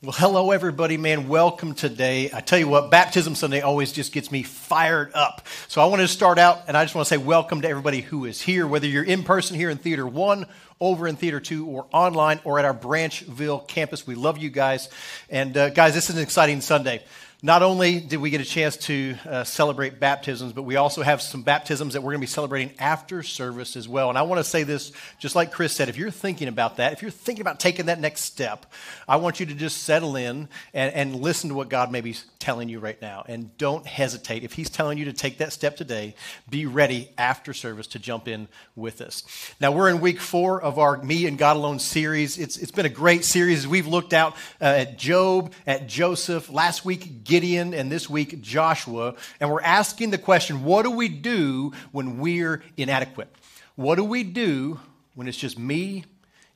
Well, hello, everybody, man. Welcome today. I tell you what, Baptism Sunday always just gets me fired up. So I wanted to start out, and I just want to say welcome to everybody who is here, whether you're in person here in Theater 1, over in Theater 2, or online, or at our Branchville campus. We love you guys. And uh, guys, this is an exciting Sunday. Not only did we get a chance to uh, celebrate baptisms, but we also have some baptisms that we're going to be celebrating after service as well. And I want to say this, just like Chris said, if you're thinking about that, if you're thinking about taking that next step, I want you to just settle in and, and listen to what God may be telling you right now. And don't hesitate. If He's telling you to take that step today, be ready after service to jump in with us. Now, we're in week four of our Me and God Alone series. It's, it's been a great series. We've looked out uh, at Job, at Joseph, last week, Gideon, and this week, Joshua. And we're asking the question what do we do when we're inadequate? What do we do when it's just me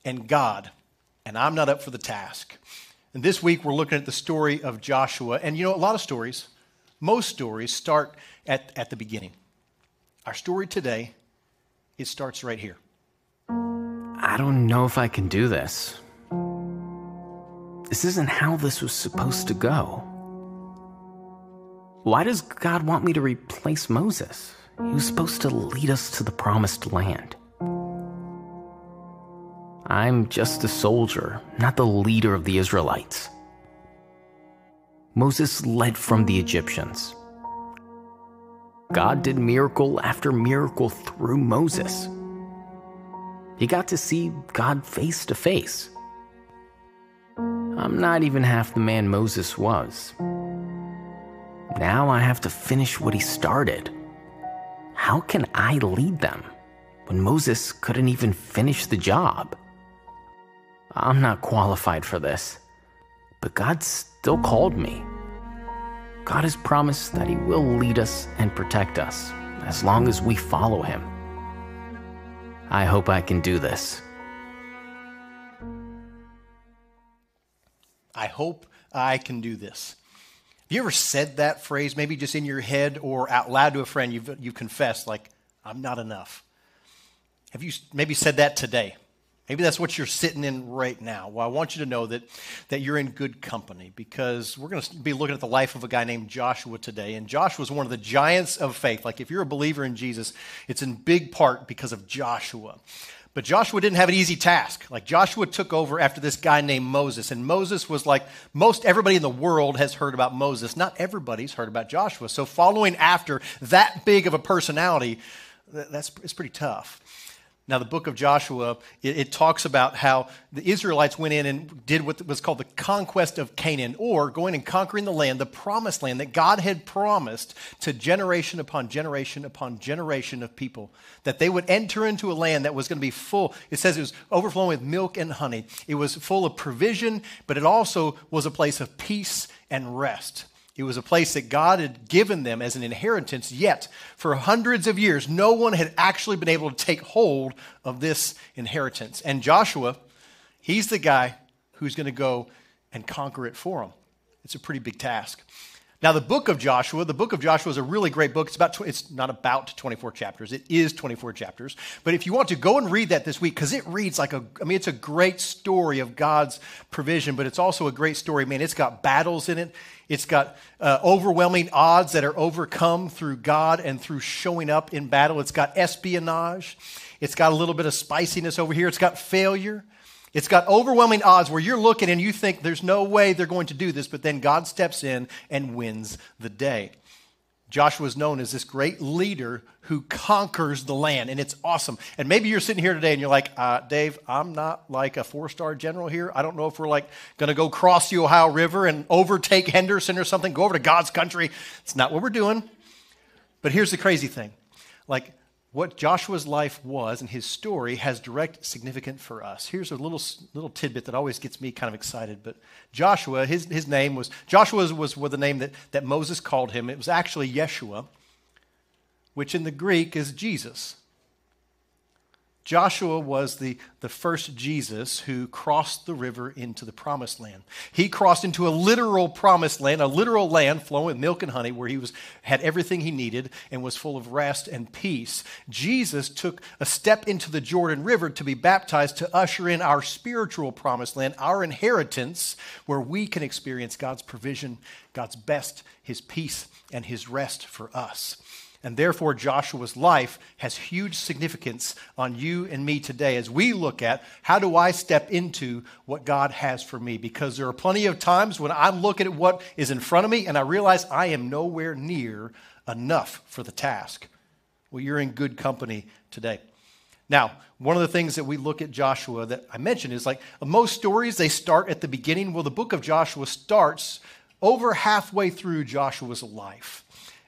and God and I'm not up for the task? And this week, we're looking at the story of Joshua. And you know, a lot of stories, most stories, start at, at the beginning. Our story today, it starts right here. I don't know if I can do this. This isn't how this was supposed to go. Why does God want me to replace Moses? He was supposed to lead us to the promised land. I'm just a soldier, not the leader of the Israelites. Moses led from the Egyptians. God did miracle after miracle through Moses. He got to see God face to face. I'm not even half the man Moses was. Now I have to finish what he started. How can I lead them when Moses couldn't even finish the job? I'm not qualified for this, but God still called me. God has promised that He will lead us and protect us as long as we follow Him. I hope I can do this. I hope I can do this. You ever said that phrase, maybe just in your head or out loud to a friend? You've, you've confessed, like, I'm not enough. Have you maybe said that today? Maybe that's what you're sitting in right now. Well, I want you to know that, that you're in good company because we're going to be looking at the life of a guy named Joshua today. And Joshua is one of the giants of faith. Like, if you're a believer in Jesus, it's in big part because of Joshua. But Joshua didn't have an easy task. Like Joshua took over after this guy named Moses. And Moses was like most everybody in the world has heard about Moses. Not everybody's heard about Joshua. So following after that big of a personality, that's it's pretty tough. Now, the book of Joshua, it, it, talks about how the Israelites went in and did what was called the conquest of Canaan, or going and conquering the land, the promised land that God had promised to generation upon generation upon generation of people. That they would enter into a land that was going to be full. It says it was overflowing with milk and honey. It was full of provision, but it also was a place of peace and rest. It was a place that God had given them as an inheritance, yet for hundreds of years, no one had actually been able to take hold of this inheritance. And Joshua, he's the guy who's going to go and conquer it for them. It's a pretty big task. Now, the book of Joshua, the book of Joshua is a really great book. It's, about, it's not about 24 chapters, it is 24 chapters. But if you want to, go and read that this week because it reads like a, I mean, it's a great story of God's provision, but it's also a great story. Man, it's got battles in it, it's got uh, overwhelming odds that are overcome through God and through showing up in battle. It's got espionage, it's got a little bit of spiciness over here, it's got failure. It's got overwhelming odds where you're looking and you think there's no way they're going to do this, but then God steps in and wins the day. Joshua is known as this great leader who conquers the land, and it's awesome. And maybe you're sitting here today and you're like, uh, Dave, I'm not like a four star general here. I don't know if we're like going to go cross the Ohio River and overtake Henderson or something, go over to God's country. It's not what we're doing. But here's the crazy thing like, what Joshua's life was and his story has direct significance for us. Here's a little little tidbit that always gets me kind of excited. But Joshua, his, his name was Joshua was, was the name that, that Moses called him. It was actually Yeshua, which in the Greek is Jesus. Joshua was the, the first Jesus who crossed the river into the promised land. He crossed into a literal promised land, a literal land flowing with milk and honey, where he was, had everything he needed and was full of rest and peace. Jesus took a step into the Jordan River to be baptized to usher in our spiritual promised land, our inheritance, where we can experience God's provision, God's best, his peace, and his rest for us. And therefore, Joshua's life has huge significance on you and me today as we look at how do I step into what God has for me? Because there are plenty of times when I'm looking at what is in front of me and I realize I am nowhere near enough for the task. Well, you're in good company today. Now, one of the things that we look at Joshua that I mentioned is like most stories, they start at the beginning. Well, the book of Joshua starts over halfway through Joshua's life.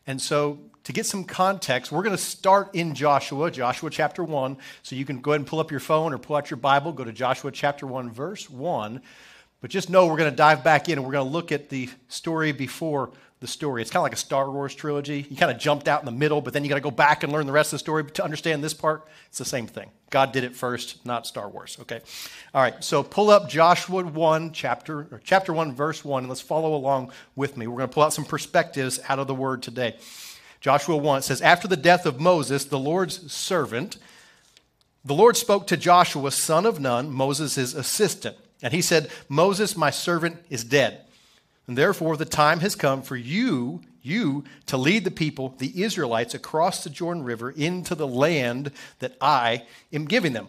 And so to get some context, we're going to start in Joshua, Joshua chapter 1. So you can go ahead and pull up your phone or pull out your Bible, go to Joshua chapter 1, verse 1. But just know we're going to dive back in and we're going to look at the story before the story. It's kind of like a Star Wars trilogy. You kind of jumped out in the middle, but then you got to go back and learn the rest of the story to understand this part. It's the same thing. God did it first, not Star Wars. Okay. All right. So pull up Joshua 1, chapter, chapter 1, verse 1, and let's follow along with me. We're going to pull out some perspectives out of the word today. Joshua 1 says, After the death of Moses, the Lord's servant, the Lord spoke to Joshua, son of Nun, Moses' assistant. And he said, Moses, my servant, is dead. And therefore, the time has come for you, you, to lead the people, the Israelites, across the Jordan River into the land that I am giving them.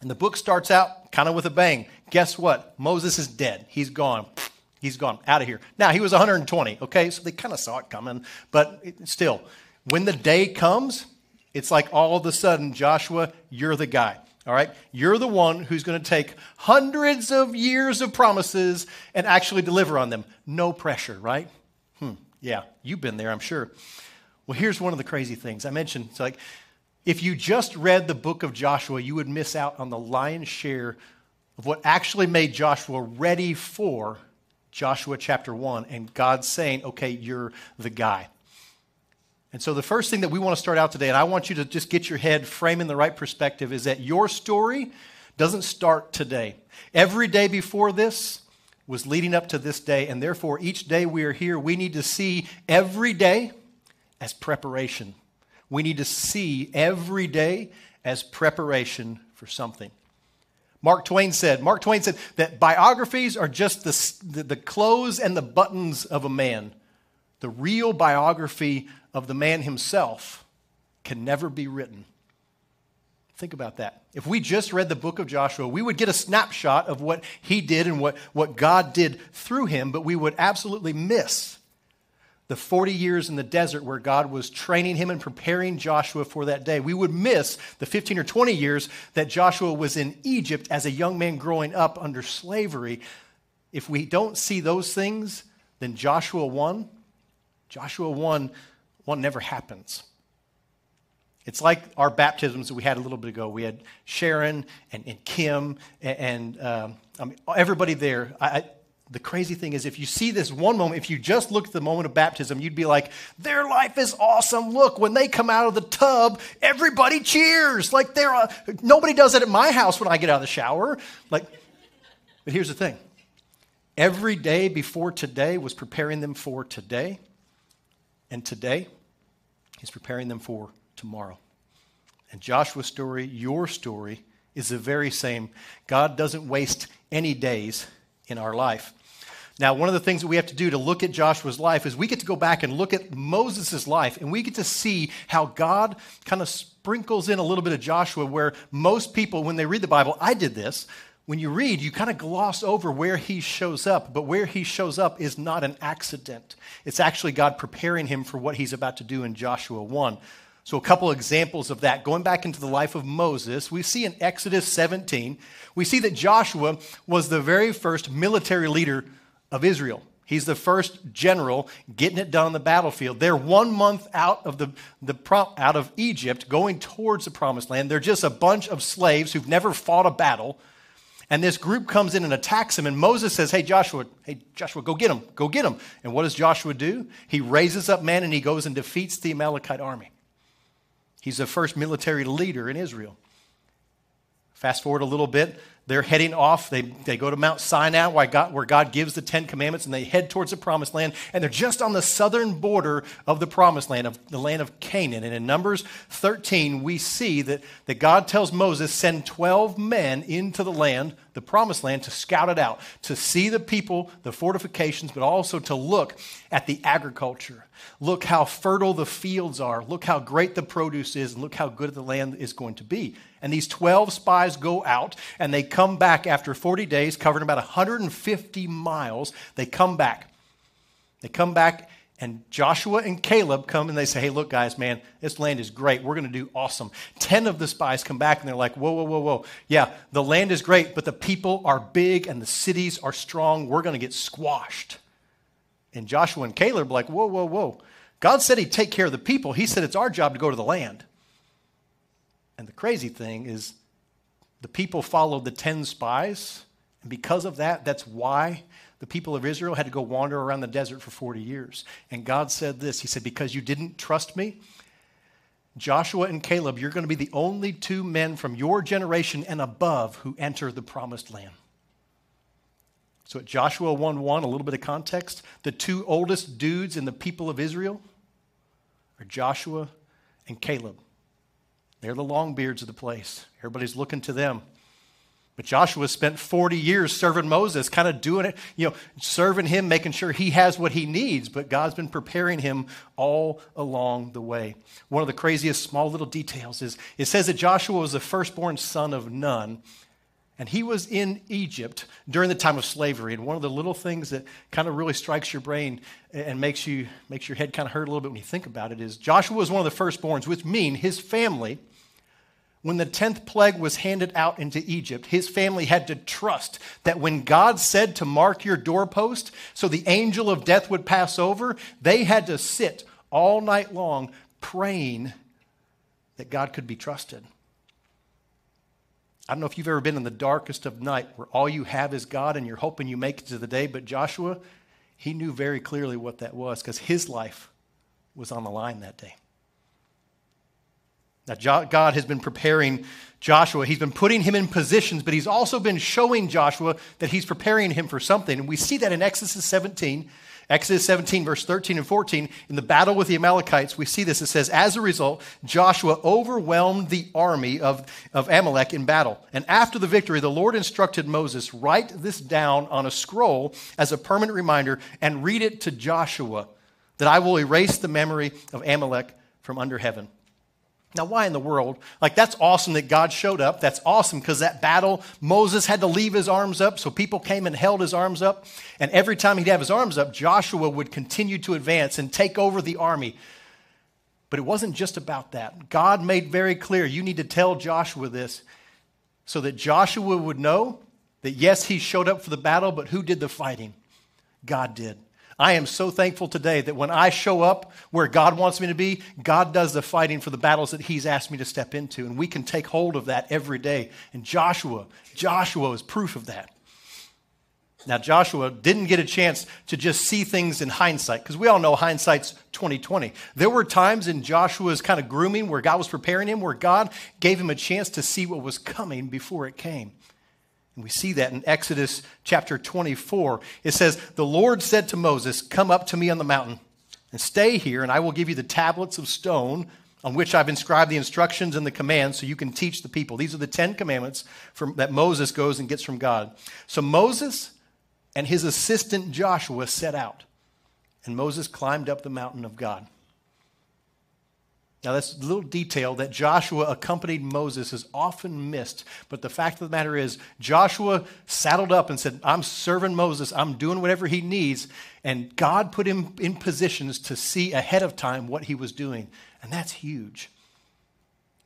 And the book starts out kind of with a bang. Guess what? Moses is dead. He's gone. He's gone out of here. Now, he was 120, okay? So they kind of saw it coming, but still, when the day comes, it's like all of a sudden, Joshua, you're the guy. All right? You're the one who's going to take hundreds of years of promises and actually deliver on them. No pressure, right? Hmm. Yeah, you've been there, I'm sure. Well, here's one of the crazy things. I mentioned it's like if you just read the book of Joshua, you would miss out on the lion's share of what actually made Joshua ready for Joshua chapter 1, and God saying, okay, you're the guy. And so, the first thing that we want to start out today, and I want you to just get your head framed in the right perspective, is that your story doesn't start today. Every day before this was leading up to this day, and therefore, each day we are here, we need to see every day as preparation. We need to see every day as preparation for something. Mark Twain said, Mark Twain said that biographies are just the, the, the, clothes and the buttons of a man. The real biography of the man himself can never be written. Think about that. If we just read the book of Joshua, we would get a snapshot of what he did and what, what God did through him, but we would absolutely miss the 40 years in the desert where God was training him and preparing Joshua for that day. We would miss the 15 or 20 years that Joshua was in Egypt as a young man growing up under slavery. If we don't see those things, then Joshua 1, Joshua 1, 1 never happens. It's like our baptisms that we had a little bit ago. We had Sharon and, and Kim and, and um, I mean, everybody there. I, the crazy thing is, if you see this one moment, if you just look at the moment of baptism, you'd be like, their life is awesome. Look, when they come out of the tub, everybody cheers. Like, they're, uh, nobody does it at my house when I get out of the shower. Like, but here's the thing every day before today was preparing them for today, and today He's preparing them for tomorrow. And Joshua's story, your story, is the very same. God doesn't waste any days in our life. Now, one of the things that we have to do to look at Joshua's life is we get to go back and look at Moses' life, and we get to see how God kind of sprinkles in a little bit of Joshua, where most people, when they read the Bible, I did this. When you read, you kind of gloss over where he shows up, but where he shows up is not an accident. It's actually God preparing him for what he's about to do in Joshua 1. So, a couple examples of that. Going back into the life of Moses, we see in Exodus 17, we see that Joshua was the very first military leader of Israel. He's the first general getting it done on the battlefield. They're one month out of, the, the, out of Egypt going towards the promised land. They're just a bunch of slaves who've never fought a battle. And this group comes in and attacks him. And Moses says, Hey, Joshua, hey, Joshua, go get him, go get him. And what does Joshua do? He raises up men and he goes and defeats the Amalekite army. He's the first military leader in Israel. Fast forward a little bit, they're heading off. They, they go to Mount Sinai, where God, where God gives the Ten Commandments, and they head towards the Promised Land. And they're just on the southern border of the Promised Land, of the land of Canaan. And in Numbers 13, we see that, that God tells Moses, send 12 men into the land, the Promised Land, to scout it out, to see the people, the fortifications, but also to look at the agriculture. Look how fertile the fields are. Look how great the produce is. And look how good the land is going to be. And these 12 spies go out and they come back after 40 days, covering about 150 miles. They come back. They come back, and Joshua and Caleb come and they say, Hey, look, guys, man, this land is great. We're going to do awesome. 10 of the spies come back and they're like, Whoa, whoa, whoa, whoa. Yeah, the land is great, but the people are big and the cities are strong. We're going to get squashed. And Joshua and Caleb are like, Whoa, whoa, whoa. God said He'd take care of the people. He said it's our job to go to the land. And the crazy thing is, the people followed the 10 spies. And because of that, that's why the people of Israel had to go wander around the desert for 40 years. And God said this He said, Because you didn't trust me, Joshua and Caleb, you're going to be the only two men from your generation and above who enter the promised land. So at Joshua 1 1, a little bit of context, the two oldest dudes in the people of Israel are Joshua and Caleb. They're the long beards of the place. Everybody's looking to them. But Joshua spent 40 years serving Moses, kind of doing it, you know, serving him, making sure he has what he needs. But God's been preparing him all along the way. One of the craziest small little details is it says that Joshua was the firstborn son of Nun. And he was in Egypt during the time of slavery. And one of the little things that kind of really strikes your brain and makes, you, makes your head kind of hurt a little bit when you think about it is Joshua was one of the firstborns, which mean his family, when the 10th plague was handed out into Egypt, his family had to trust that when God said to mark your doorpost so the angel of death would pass over, they had to sit all night long praying that God could be trusted. I don't know if you've ever been in the darkest of night where all you have is God and you're hoping you make it to the day, but Joshua, he knew very clearly what that was because his life was on the line that day. God has been preparing Joshua. He's been putting him in positions, but he's also been showing Joshua that he's preparing him for something. And we see that in Exodus 17 Exodus 17, verse 13 and 14, in the battle with the Amalekites, we see this. It says, As a result, Joshua overwhelmed the army of, of Amalek in battle. And after the victory, the Lord instructed Moses, Write this down on a scroll as a permanent reminder and read it to Joshua, that I will erase the memory of Amalek from under heaven. Now, why in the world? Like, that's awesome that God showed up. That's awesome because that battle, Moses had to leave his arms up, so people came and held his arms up. And every time he'd have his arms up, Joshua would continue to advance and take over the army. But it wasn't just about that. God made very clear you need to tell Joshua this so that Joshua would know that, yes, he showed up for the battle, but who did the fighting? God did. I am so thankful today that when I show up where God wants me to be, God does the fighting for the battles that He's asked me to step into. And we can take hold of that every day. And Joshua, Joshua is proof of that. Now, Joshua didn't get a chance to just see things in hindsight, because we all know hindsight's 2020. There were times in Joshua's kind of grooming where God was preparing him, where God gave him a chance to see what was coming before it came. And we see that in Exodus chapter 24. It says, The Lord said to Moses, Come up to me on the mountain and stay here, and I will give you the tablets of stone on which I've inscribed the instructions and the commands so you can teach the people. These are the Ten Commandments from, that Moses goes and gets from God. So Moses and his assistant Joshua set out, and Moses climbed up the mountain of God. Now, that's a little detail that Joshua accompanied Moses is often missed. But the fact of the matter is, Joshua saddled up and said, I'm serving Moses. I'm doing whatever he needs. And God put him in positions to see ahead of time what he was doing. And that's huge.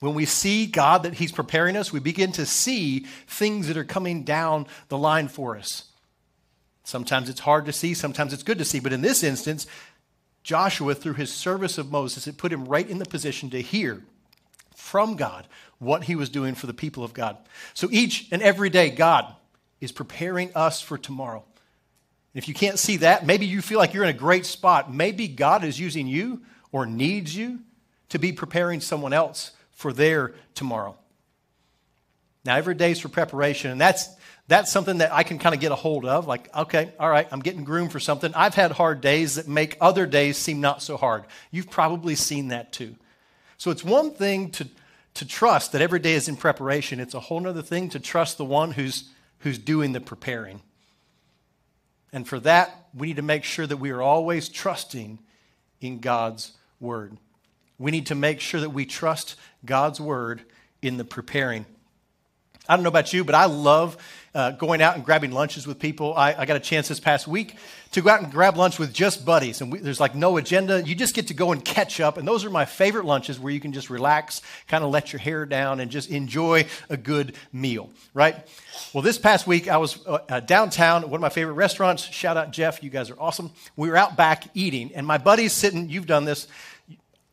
When we see God that he's preparing us, we begin to see things that are coming down the line for us. Sometimes it's hard to see, sometimes it's good to see. But in this instance, Joshua, through his service of Moses, it put him right in the position to hear from God what he was doing for the people of God. So each and every day, God is preparing us for tomorrow. And If you can't see that, maybe you feel like you're in a great spot. Maybe God is using you or needs you to be preparing someone else for their tomorrow. Now, every day is for preparation, and that's that's something that I can kind of get a hold of. Like, okay, all right, I'm getting groomed for something. I've had hard days that make other days seem not so hard. You've probably seen that too. So it's one thing to, to trust that every day is in preparation, it's a whole other thing to trust the one who's, who's doing the preparing. And for that, we need to make sure that we are always trusting in God's word. We need to make sure that we trust God's word in the preparing. I don't know about you, but I love uh, going out and grabbing lunches with people. I, I, got a chance this past week to go out and grab lunch with just buddies, and we, there's like no agenda. You just get to go and catch up, and those are my favorite lunches where you can just relax, kind of let your hair down, and just enjoy a good meal, right? Well, this past week I was uh, uh downtown one of my favorite restaurants. Shout out Jeff, you guys are awesome. We were out back eating, and my buddy's sitting. You've done this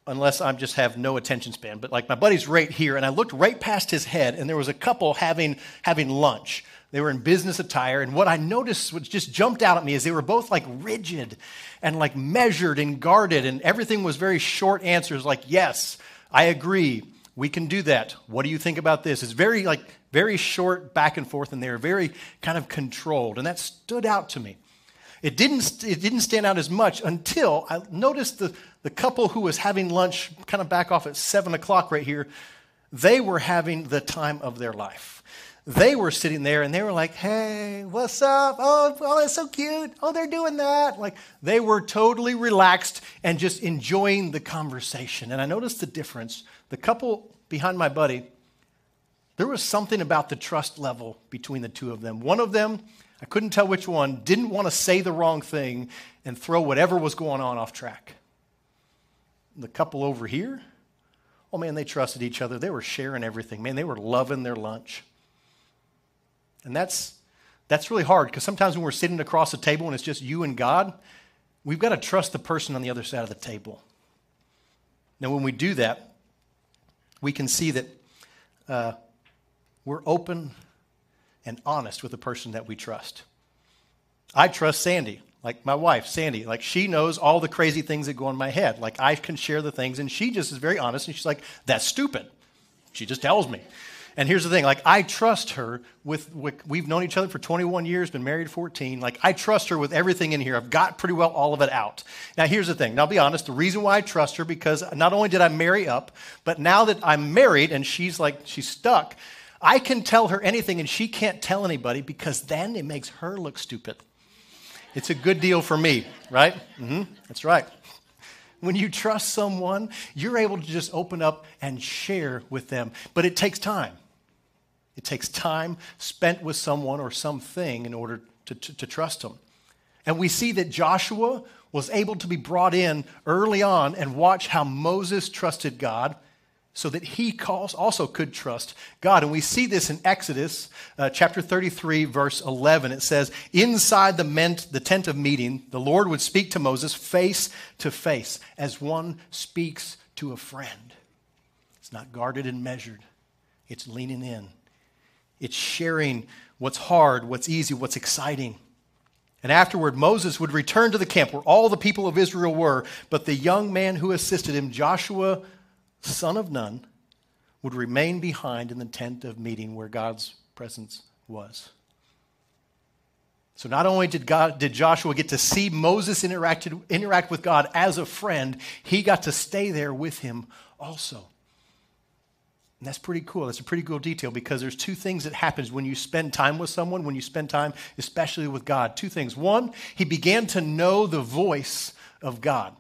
unless I just have no attention span. But like my buddy's right here, and I looked right past his head, and there was a couple having having lunch. They were in business attire, and what I noticed, what just jumped out at me, is they were both like rigid and like measured and guarded, and everything was very short answers, like yes, I agree, we can do that. What do you think about this? It's very like very short back and forth, and they were very kind of controlled, and that stood out to me. It didn't, it didn't stand out as much until I noticed the, the couple who was having lunch kind of back off at 7 o'clock right here. They were having the time of their life. They were sitting there and they were like, hey, what's up? Oh, oh, that's so cute. Oh, they're doing that. Like they were totally relaxed and just enjoying the conversation. And I noticed the difference. The couple behind my buddy, there was something about the trust level between the two of them. One of them I couldn't tell which one, didn't want to say the wrong thing and throw whatever was going on off track. The couple over here, oh man, they trusted each other. They were sharing everything. Man, they were loving their lunch. And that's, that's really hard because sometimes when we're sitting across a table and it's just you and God, we've got to trust the person on the other side of the table. Now, when we do that, we can see that uh, we're open and honest with the person that we trust. I trust Sandy, like my wife, Sandy. Like she knows all the crazy things that go in my head. Like I can share the things, and she just is very honest, and she's like, that's stupid. She just tells me. And here's the thing like, I trust her with, with, we've known each other for 21 years, been married 14. Like, I trust her with everything in here. I've got pretty well all of it out. Now, here's the thing. Now, I'll be honest. The reason why I trust her, because not only did I marry up, but now that I'm married and she's like, she's stuck, I can tell her anything and she can't tell anybody because then it makes her look stupid. It's a good deal for me, right? Mm-hmm. That's right. When you trust someone, you're able to just open up and share with them. But it takes time. It takes time spent with someone or something in order to, to, to trust them. And we see that Joshua was able to be brought in early on and watch how Moses trusted God so that he also could trust God. And we see this in Exodus uh, chapter 33, verse 11. It says, Inside the, ment, the tent of meeting, the Lord would speak to Moses face to face, as one speaks to a friend. It's not guarded and measured, it's leaning in, it's sharing what's hard, what's easy, what's exciting. And afterward, Moses would return to the camp where all the people of Israel were, but the young man who assisted him, Joshua, son of Nun, would remain behind in the tent of meeting where God's presence was. So not only did, God, did Joshua get to see Moses interacted, interact with God as a friend, he got to stay there with him also. And that's pretty cool. That's a pretty cool detail because there's two things that happens when you spend time with someone, when you spend time especially with God. Two things. One, he began to know the voice of God.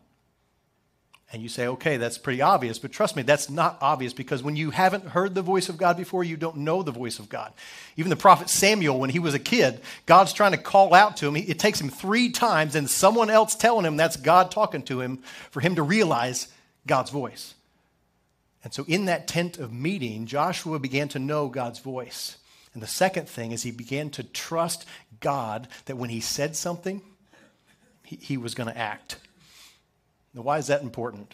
And you say, okay, that's pretty obvious, but trust me, that's not obvious because when you haven't heard the voice of God before, you don't know the voice of God. Even the prophet Samuel, when he was a kid, God's trying to call out to him. It takes him three times and someone else telling him that's God talking to him for him to realize God's voice. And so in that tent of meeting, Joshua began to know God's voice. And the second thing is he began to trust God that when he said something, he, he was going to act. Now, why is that important?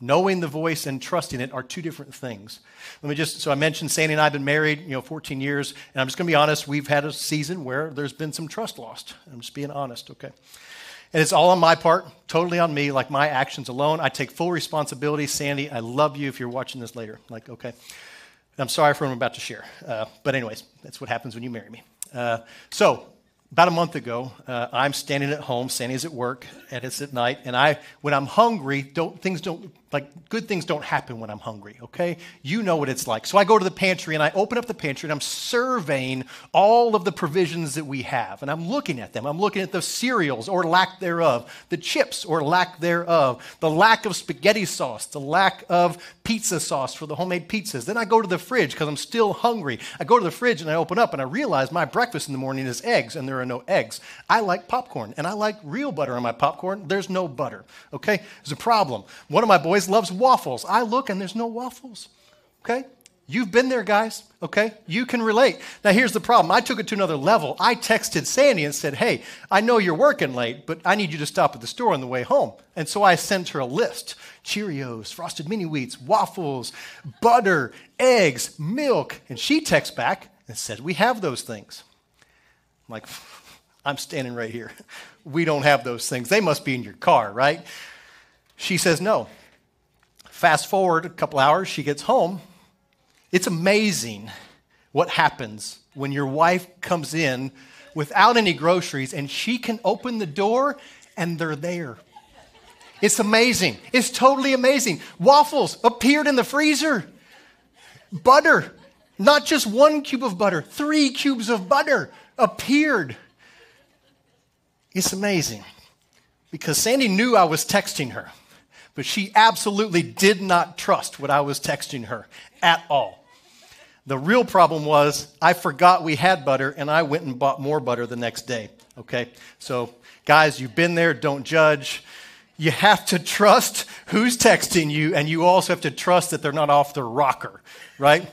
Knowing the voice and trusting it are two different things. Let me just, so I mentioned Sandy and I have been married, you know, 14 years, and I'm just going to be honest, we've had a season where there's been some trust lost. I'm just being honest, okay? And it's all on my part, totally on me, like my actions alone. I take full responsibility. Sandy, I love you if you're watching this later. Like, okay. I'm sorry for what I'm about to share. Uh, but, anyways, that's what happens when you marry me. Uh, so, about a month ago, uh, I'm standing at home. Sandy's at work, and it's at night. And I, when I'm hungry, don't things don't like good things don't happen when I'm hungry. Okay, you know what it's like. So I go to the pantry and I open up the pantry and I'm surveying all of the provisions that we have, and I'm looking at them. I'm looking at the cereals or lack thereof, the chips or lack thereof, the lack of spaghetti sauce, the lack of pizza sauce for the homemade pizzas. Then I go to the fridge because I'm still hungry. I go to the fridge and I open up and I realize my breakfast in the morning is eggs, and there are no eggs. I like popcorn, and I like real butter on my popcorn. There's no butter. Okay, there's a problem. One of my boys loves waffles. I look and there's no waffles. Okay, You've been there, guys, okay? You can relate. Now, here's the problem. I took it to another level. I texted Sandy and said, Hey, I know you're working late, but I need you to stop at the store on the way home. And so I sent her a list Cheerios, frosted mini wheats, waffles, butter, eggs, milk. And she texts back and said, We have those things. I'm like, I'm standing right here. We don't have those things. They must be in your car, right? She says, No. Fast forward a couple hours, she gets home. It's amazing what happens when your wife comes in without any groceries and she can open the door and they're there. It's amazing. It's totally amazing. Waffles appeared in the freezer. Butter, not just one cube of butter, three cubes of butter appeared. It's amazing because Sandy knew I was texting her, but she absolutely did not trust what I was texting her at all. The real problem was I forgot we had butter and I went and bought more butter the next day. Okay? So, guys, you've been there, don't judge. You have to trust who's texting you, and you also have to trust that they're not off their rocker, right?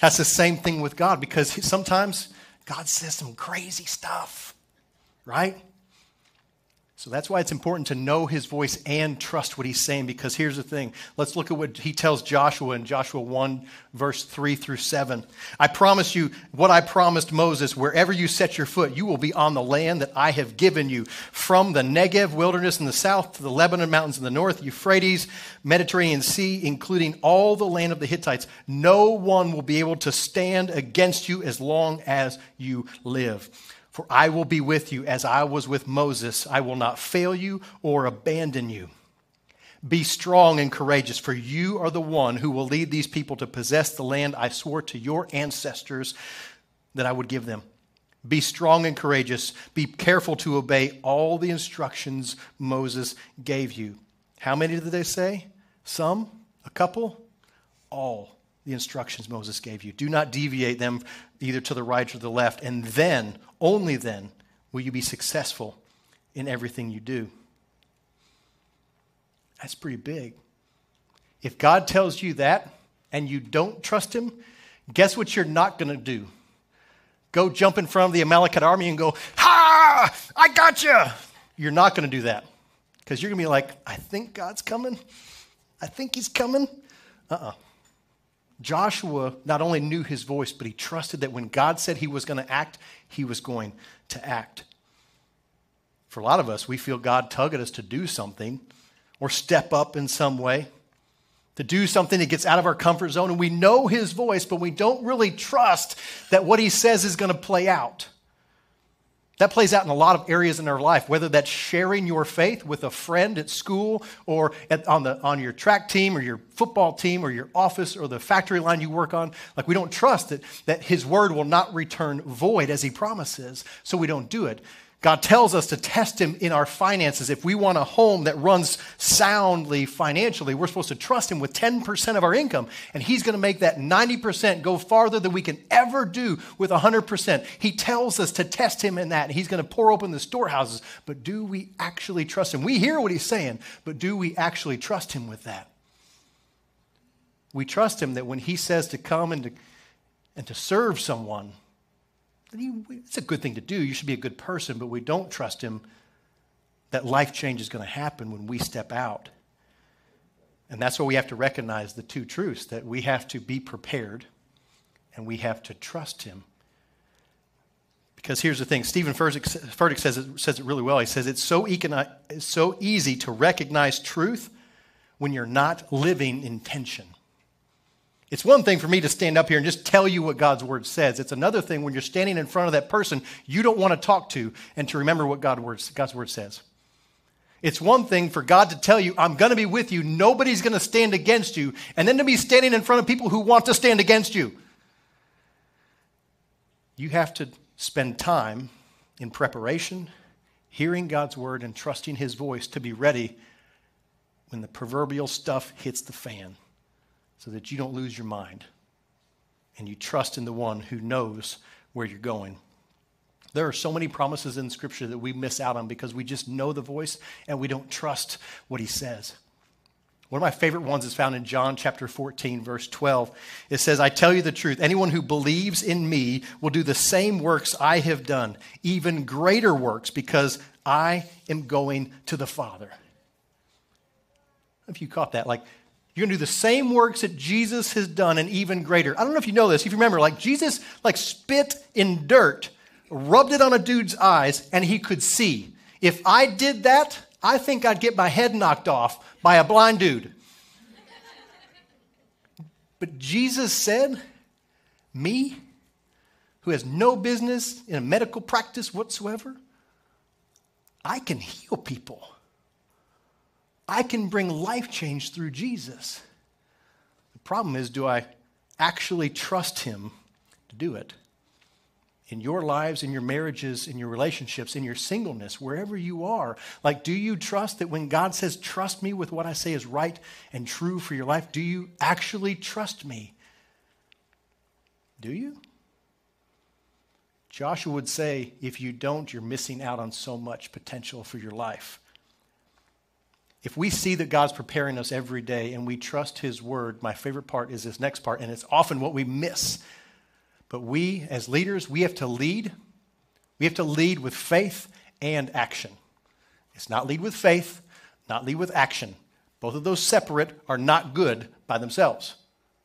That's the same thing with God because sometimes God says some crazy stuff right? So that's why it's important to know his voice and trust what he's saying because here's the thing. Let's look at what he tells Joshua in Joshua 1, verse 3 through 7. I promise you what I promised Moses wherever you set your foot, you will be on the land that I have given you, from the Negev wilderness in the south to the Lebanon mountains in the north, Euphrates, Mediterranean Sea, including all the land of the Hittites. No one will be able to stand against you as long as you live. For I will be with you as I was with Moses. I will not fail you or abandon you. Be strong and courageous, for you are the one who will lead these people to possess the land I swore to your ancestors that I would give them. Be strong and courageous. Be careful to obey all the instructions Moses gave you. How many did they say? Some? A couple? All the instructions Moses gave you. Do not deviate them either to the right or the left, and then, only then, will you be successful in everything you do. That's pretty big. If God tells you that and you don't trust Him, guess what you're not going to do? Go jump in front of the Amalekite army and go, Ha! I got you! You're not going to do that because you're going to be like, I think God's coming. I think He's coming. Uh uh-uh. uh Joshua not only knew his voice, but he trusted that when God said he was going to act, he was going to act. For a lot of us, we feel God tug at us to do something or step up in some way, to do something that gets out of our comfort zone, and we know his voice, but we don't really trust that what he says is going to play out. That plays out in a lot of areas in our life, whether that's sharing your faith with a friend at school or at, on, the, on your track team or your football team or your office or the factory line you work on. Like, we don't trust that, that His word will not return void as He promises, so we don't do it. God tells us to test Him in our finances. If we want a home that runs soundly financially, we're supposed to trust Him with 10% of our income. And He's going to make that 90% go farther than we can ever do with 100%. He tells us to test Him in that. And He's going to pour open the storehouses. But do we actually trust Him? We hear what He's saying, but do we actually trust Him with that? We trust Him that when He says to come and to, and to serve someone, it's a good thing to do. You should be a good person, but we don't trust him that life change is going to happen when we step out. And that's why we have to recognize the two truths that we have to be prepared and we have to trust him. Because here's the thing Steven Furtick says it, says it really well. He says it's so, econo- it's so easy to recognize truth when you're not living in tension. It's one thing for me to stand up here and just tell you what God's word says. It's another thing when you're standing in front of that person you don't want to talk to and to remember what God's word says. It's one thing for God to tell you, I'm going to be with you, nobody's going to stand against you, and then to be standing in front of people who want to stand against you. You have to spend time in preparation, hearing God's word, and trusting his voice to be ready when the proverbial stuff hits the fan so that you don't lose your mind and you trust in the one who knows where you're going. There are so many promises in Scripture that we miss out on because we just know the voice and we don't trust what he says. One of my favorite ones is found in John chapter 14, verse 12. It says, I tell you the truth, anyone who believes in me will do the same works I have done, even greater works, because I am going to the Father. If you caught that, like you're going to do the same works that Jesus has done and even greater. I don't know if you know this. If you remember, like Jesus like spit in dirt, rubbed it on a dude's eyes, and he could see. If I did that, I think I'd get my head knocked off by a blind dude. But Jesus said, Me, who has no business in a medical practice whatsoever, I can heal people. I can bring life change through Jesus. The problem is, do I actually trust Him to do it? In your lives, in your marriages, in your relationships, in your singleness, wherever you are. Like, do you trust that when God says, trust me with what I say is right and true for your life, do you actually trust me? Do you? Joshua would say, if you don't, you're missing out on so much potential for your life. If we see that God's preparing us every day and we trust His word, my favorite part is this next part, and it's often what we miss. But we, as leaders, we have to lead. We have to lead with faith and action. It's not lead with faith, not lead with action. Both of those separate are not good by themselves.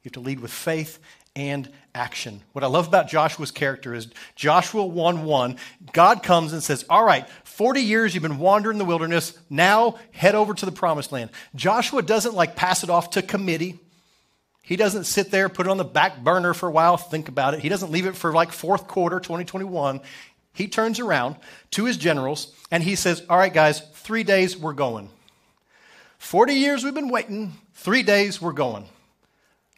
You have to lead with faith and action. What I love about Joshua's character is Joshua 1 1, God comes and says, All right, 40 years you've been wandering in the wilderness. Now head over to the promised land. Joshua doesn't like pass it off to committee. He doesn't sit there, put it on the back burner for a while, think about it. He doesn't leave it for like fourth quarter 2021. He turns around to his generals and he says, All right, guys, three days we're going. 40 years we've been waiting, three days we're going.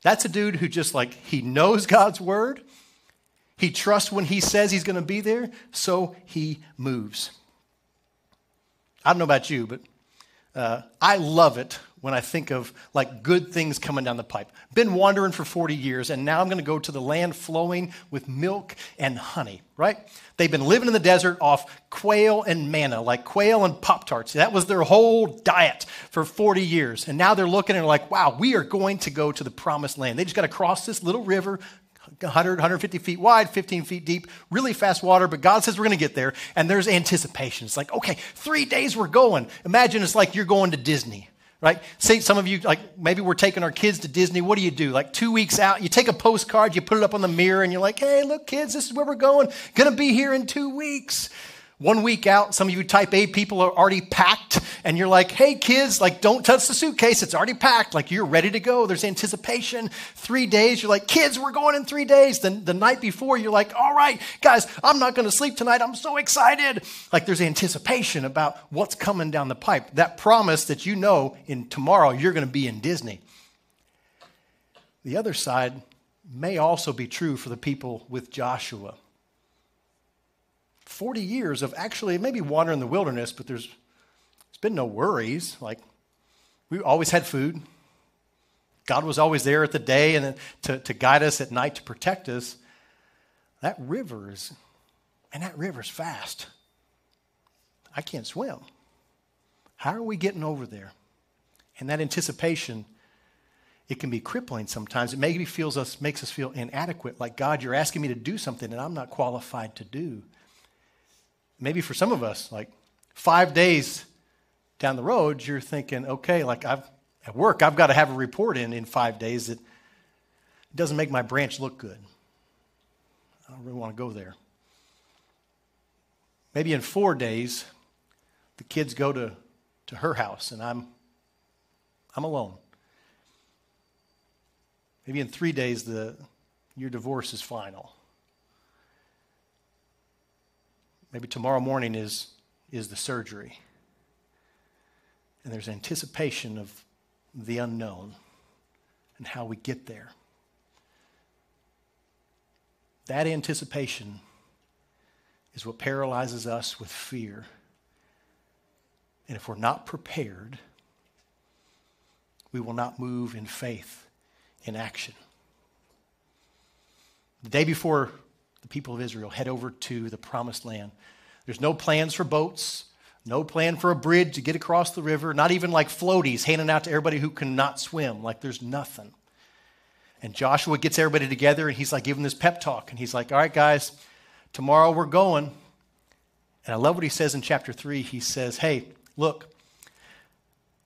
That's a dude who just like, he knows God's word. He trusts when he says he's going to be there, so he moves. I don't know about you, but uh, I love it when I think of like good things coming down the pipe. Been wandering for 40 years, and now I'm going to go to the land flowing with milk and honey, right? They've been living in the desert off quail and manna, like quail and Pop Tarts. That was their whole diet for 40 years. And now they're looking and like, wow, we are going to go to the promised land. They just got to cross this little river, 100, 150 feet wide, 15 feet deep, really fast water, but God says we're going to get there. And there's anticipation. It's like, okay, three days we're going. Imagine it's like you're going to Disney right? Say some of you, like maybe we're taking our kids to Disney. What do you do? Like two weeks out, you take a postcard, you put it up on the mirror, and you're like, hey, look, kids, this is where we're going. Gonna be here in two weeks. One week out, some of you type A people are already packed, and you're like, hey, kids, like, don't touch the suitcase. It's already packed. Like, you're ready to go. There's anticipation. Three days, you're like, kids, we're going in three days. Then the night before, you're like, all right, guys, I'm not going to sleep tonight. I'm so excited. Like, there's anticipation about what's coming down the pipe. That promise that you know in tomorrow you're going to be in Disney. The other side may also be true for the people with Joshua. 40 years of actually maybe wandering in the wilderness, but there's, there's been no worries. Like, we always had food. God was always there at the day and to, to guide us at night to protect us. That river is, and that river's fast. I can't swim. How are we getting over there? And that anticipation, it can be crippling sometimes. It maybe feels us, makes us feel inadequate, like God, you're asking me to do something that I'm not qualified to do maybe for some of us, like five days down the road, you're thinking, okay, like I've at work, I've got to have a report in in five days that doesn't make my branch look good. I don't really want to go there. Maybe in four days, the kids go to, to her house and I'm I'm alone. Maybe in three days, the, your divorce is final. Maybe tomorrow morning is, is the surgery. And there's anticipation of the unknown and how we get there. That anticipation is what paralyzes us with fear. And if we're not prepared, we will not move in faith, in action. The day before the people of Israel head over to the promised land, there's no plans for boats, no plan for a bridge to get across the river, not even like floaties handing out to everybody who cannot swim. Like there's nothing. And Joshua gets everybody together and he's like giving this pep talk. And he's like, All right, guys, tomorrow we're going. And I love what he says in chapter 3. He says, Hey, look,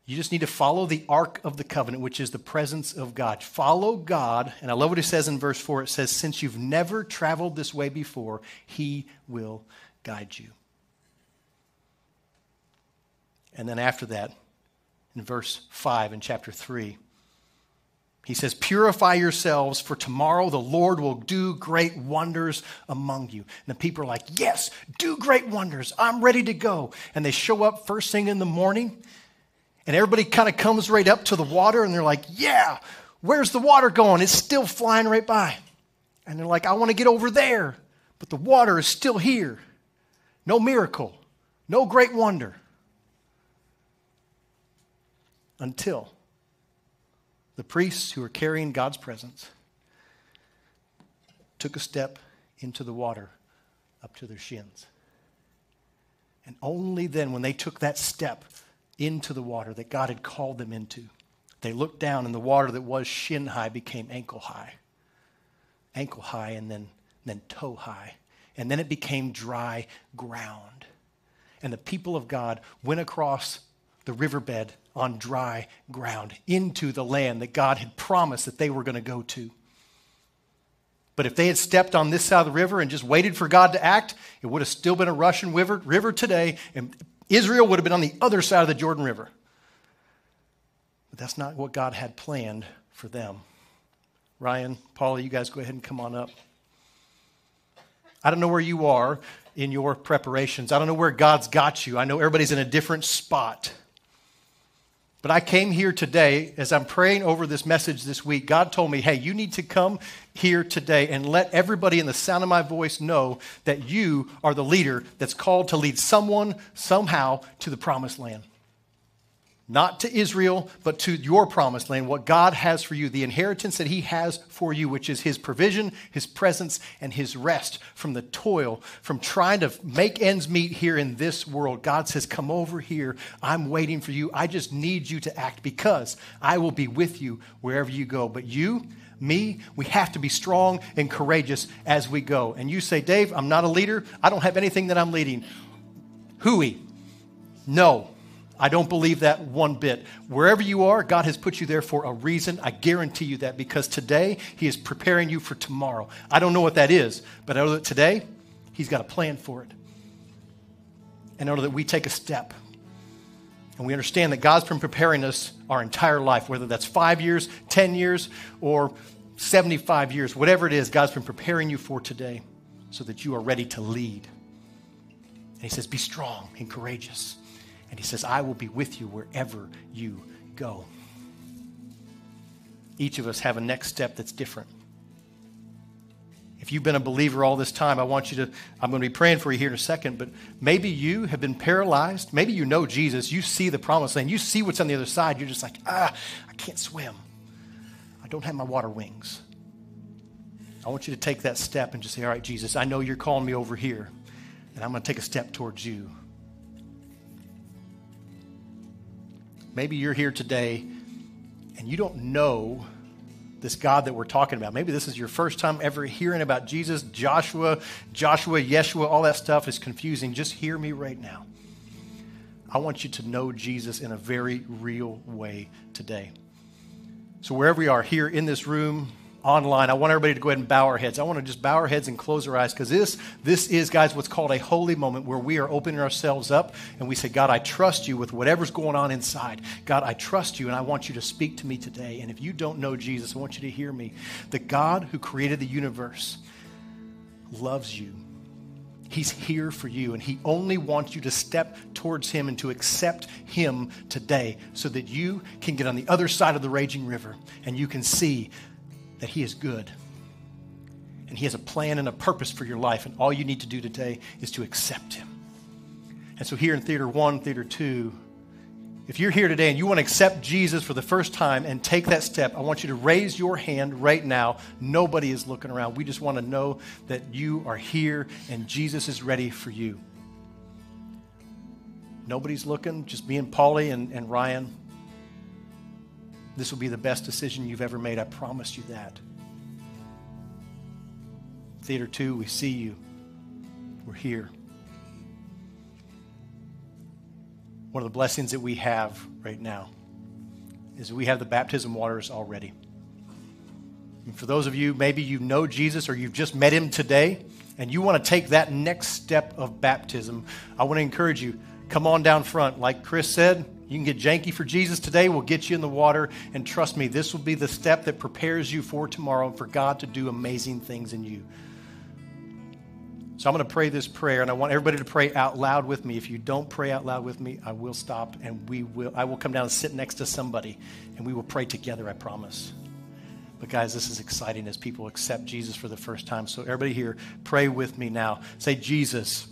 you just need to follow the ark of the covenant, which is the presence of God. Follow God. And I love what he says in verse 4. It says, Since you've never traveled this way before, he will guide you. And then after that, in verse 5 in chapter 3, he says, Purify yourselves, for tomorrow the Lord will do great wonders among you. And the people are like, Yes, do great wonders. I'm ready to go. And they show up first thing in the morning, and everybody kind of comes right up to the water, and they're like, Yeah, where's the water going? It's still flying right by. And they're like, I want to get over there, but the water is still here. No miracle, no great wonder. Until the priests who were carrying God's presence took a step into the water up to their shins. And only then, when they took that step into the water that God had called them into, they looked down and the water that was shin high became ankle high. Ankle high and then, then toe high. And then it became dry ground. And the people of God went across the riverbed on dry ground into the land that God had promised that they were going to go to. But if they had stepped on this side of the river and just waited for God to act, it would have still been a Russian river, river today, and Israel would have been on the other side of the Jordan River. But that's not what God had planned for them. Ryan, Paula, you guys go ahead and come on up. I don't know where you are in your preparations. I don't know where God's got you. I know everybody's in a different spot. But I came here today as I'm praying over this message this week. God told me, hey, you need to come here today and let everybody in the sound of my voice know that you are the leader that's called to lead someone somehow to the promised land not to Israel, but to your promised land, what God has for you, the inheritance that He has for you, which is His provision, His presence, and His rest from the toil, from trying to make ends meet here in this world. God says, Come over here. I'm waiting for you. I just need you to act because I will be with you wherever you go. But you, me, we have to be strong and courageous as we go. And you say, Dave, I'm not a leader. I don't have anything that I'm leading. Hooey. No. I don't believe that one bit. Wherever you are, God has put you there for a reason. I guarantee you that because today He is preparing you for tomorrow. I don't know what that is, but I know that today He's got a plan for it. And I know that we take a step and we understand that God's been preparing us our entire life, whether that's five years, 10 years, or 75 years, whatever it is, God's been preparing you for today so that you are ready to lead. And He says, Be strong and courageous. And he says, I will be with you wherever you go. Each of us have a next step that's different. If you've been a believer all this time, I want you to, I'm going to be praying for you here in a second, but maybe you have been paralyzed. Maybe you know Jesus. You see the promised land. You see what's on the other side. You're just like, ah, I can't swim. I don't have my water wings. I want you to take that step and just say, all right, Jesus, I know you're calling me over here, and I'm going to take a step towards you. Maybe you're here today and you don't know this God that we're talking about. Maybe this is your first time ever hearing about Jesus, Joshua, Joshua, Yeshua, all that stuff is confusing. Just hear me right now. I want you to know Jesus in a very real way today. So, wherever we are, here in this room, online, I want everybody to go ahead and bow our heads. I want to just bow our heads and close our eyes because this, this is, guys, what's called a holy moment where we are opening ourselves up and we say, God, I trust you with whatever's going on inside. God, I trust you and I want you to speak to me today. And if you don't know Jesus, I want you to hear me. The God who created the universe loves you. He's here for you, and He only wants you to step towards Him and to accept Him today so that you can get on the other side of the raging river and you can see that He is good. And He has a plan and a purpose for your life, and all you need to do today is to accept Him. And so, here in Theater 1, Theater 2, if you're here today and you want to accept Jesus for the first time and take that step, I want you to raise your hand right now. Nobody is looking around. We just want to know that you are here and Jesus is ready for you. Nobody's looking, just me and Polly and, and Ryan. This will be the best decision you've ever made. I promise you that. Theater 2, we see you. We're here. One of the blessings that we have right now is we have the baptism waters already. And for those of you, maybe you know Jesus or you've just met him today and you want to take that next step of baptism, I want to encourage you come on down front. Like Chris said, you can get janky for Jesus today. We'll get you in the water. And trust me, this will be the step that prepares you for tomorrow and for God to do amazing things in you. So I'm going to pray this prayer, and I want everybody to pray out loud with me. If you don't pray out loud with me, I will stop, and we will. I will come down and sit next to somebody, and we will pray together. I promise. But guys, this is exciting as people accept Jesus for the first time. So everybody here, pray with me now. Say, Jesus,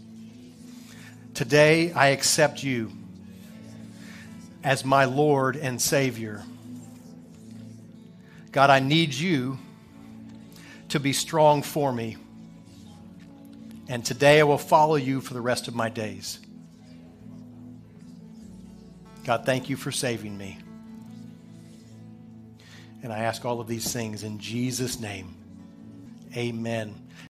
today I accept you as my Lord and Savior. God, I need you to be strong for me and today I will follow you for the rest of my days. God, thank you for saving me. And I ask all of these things in Jesus' name. Amen.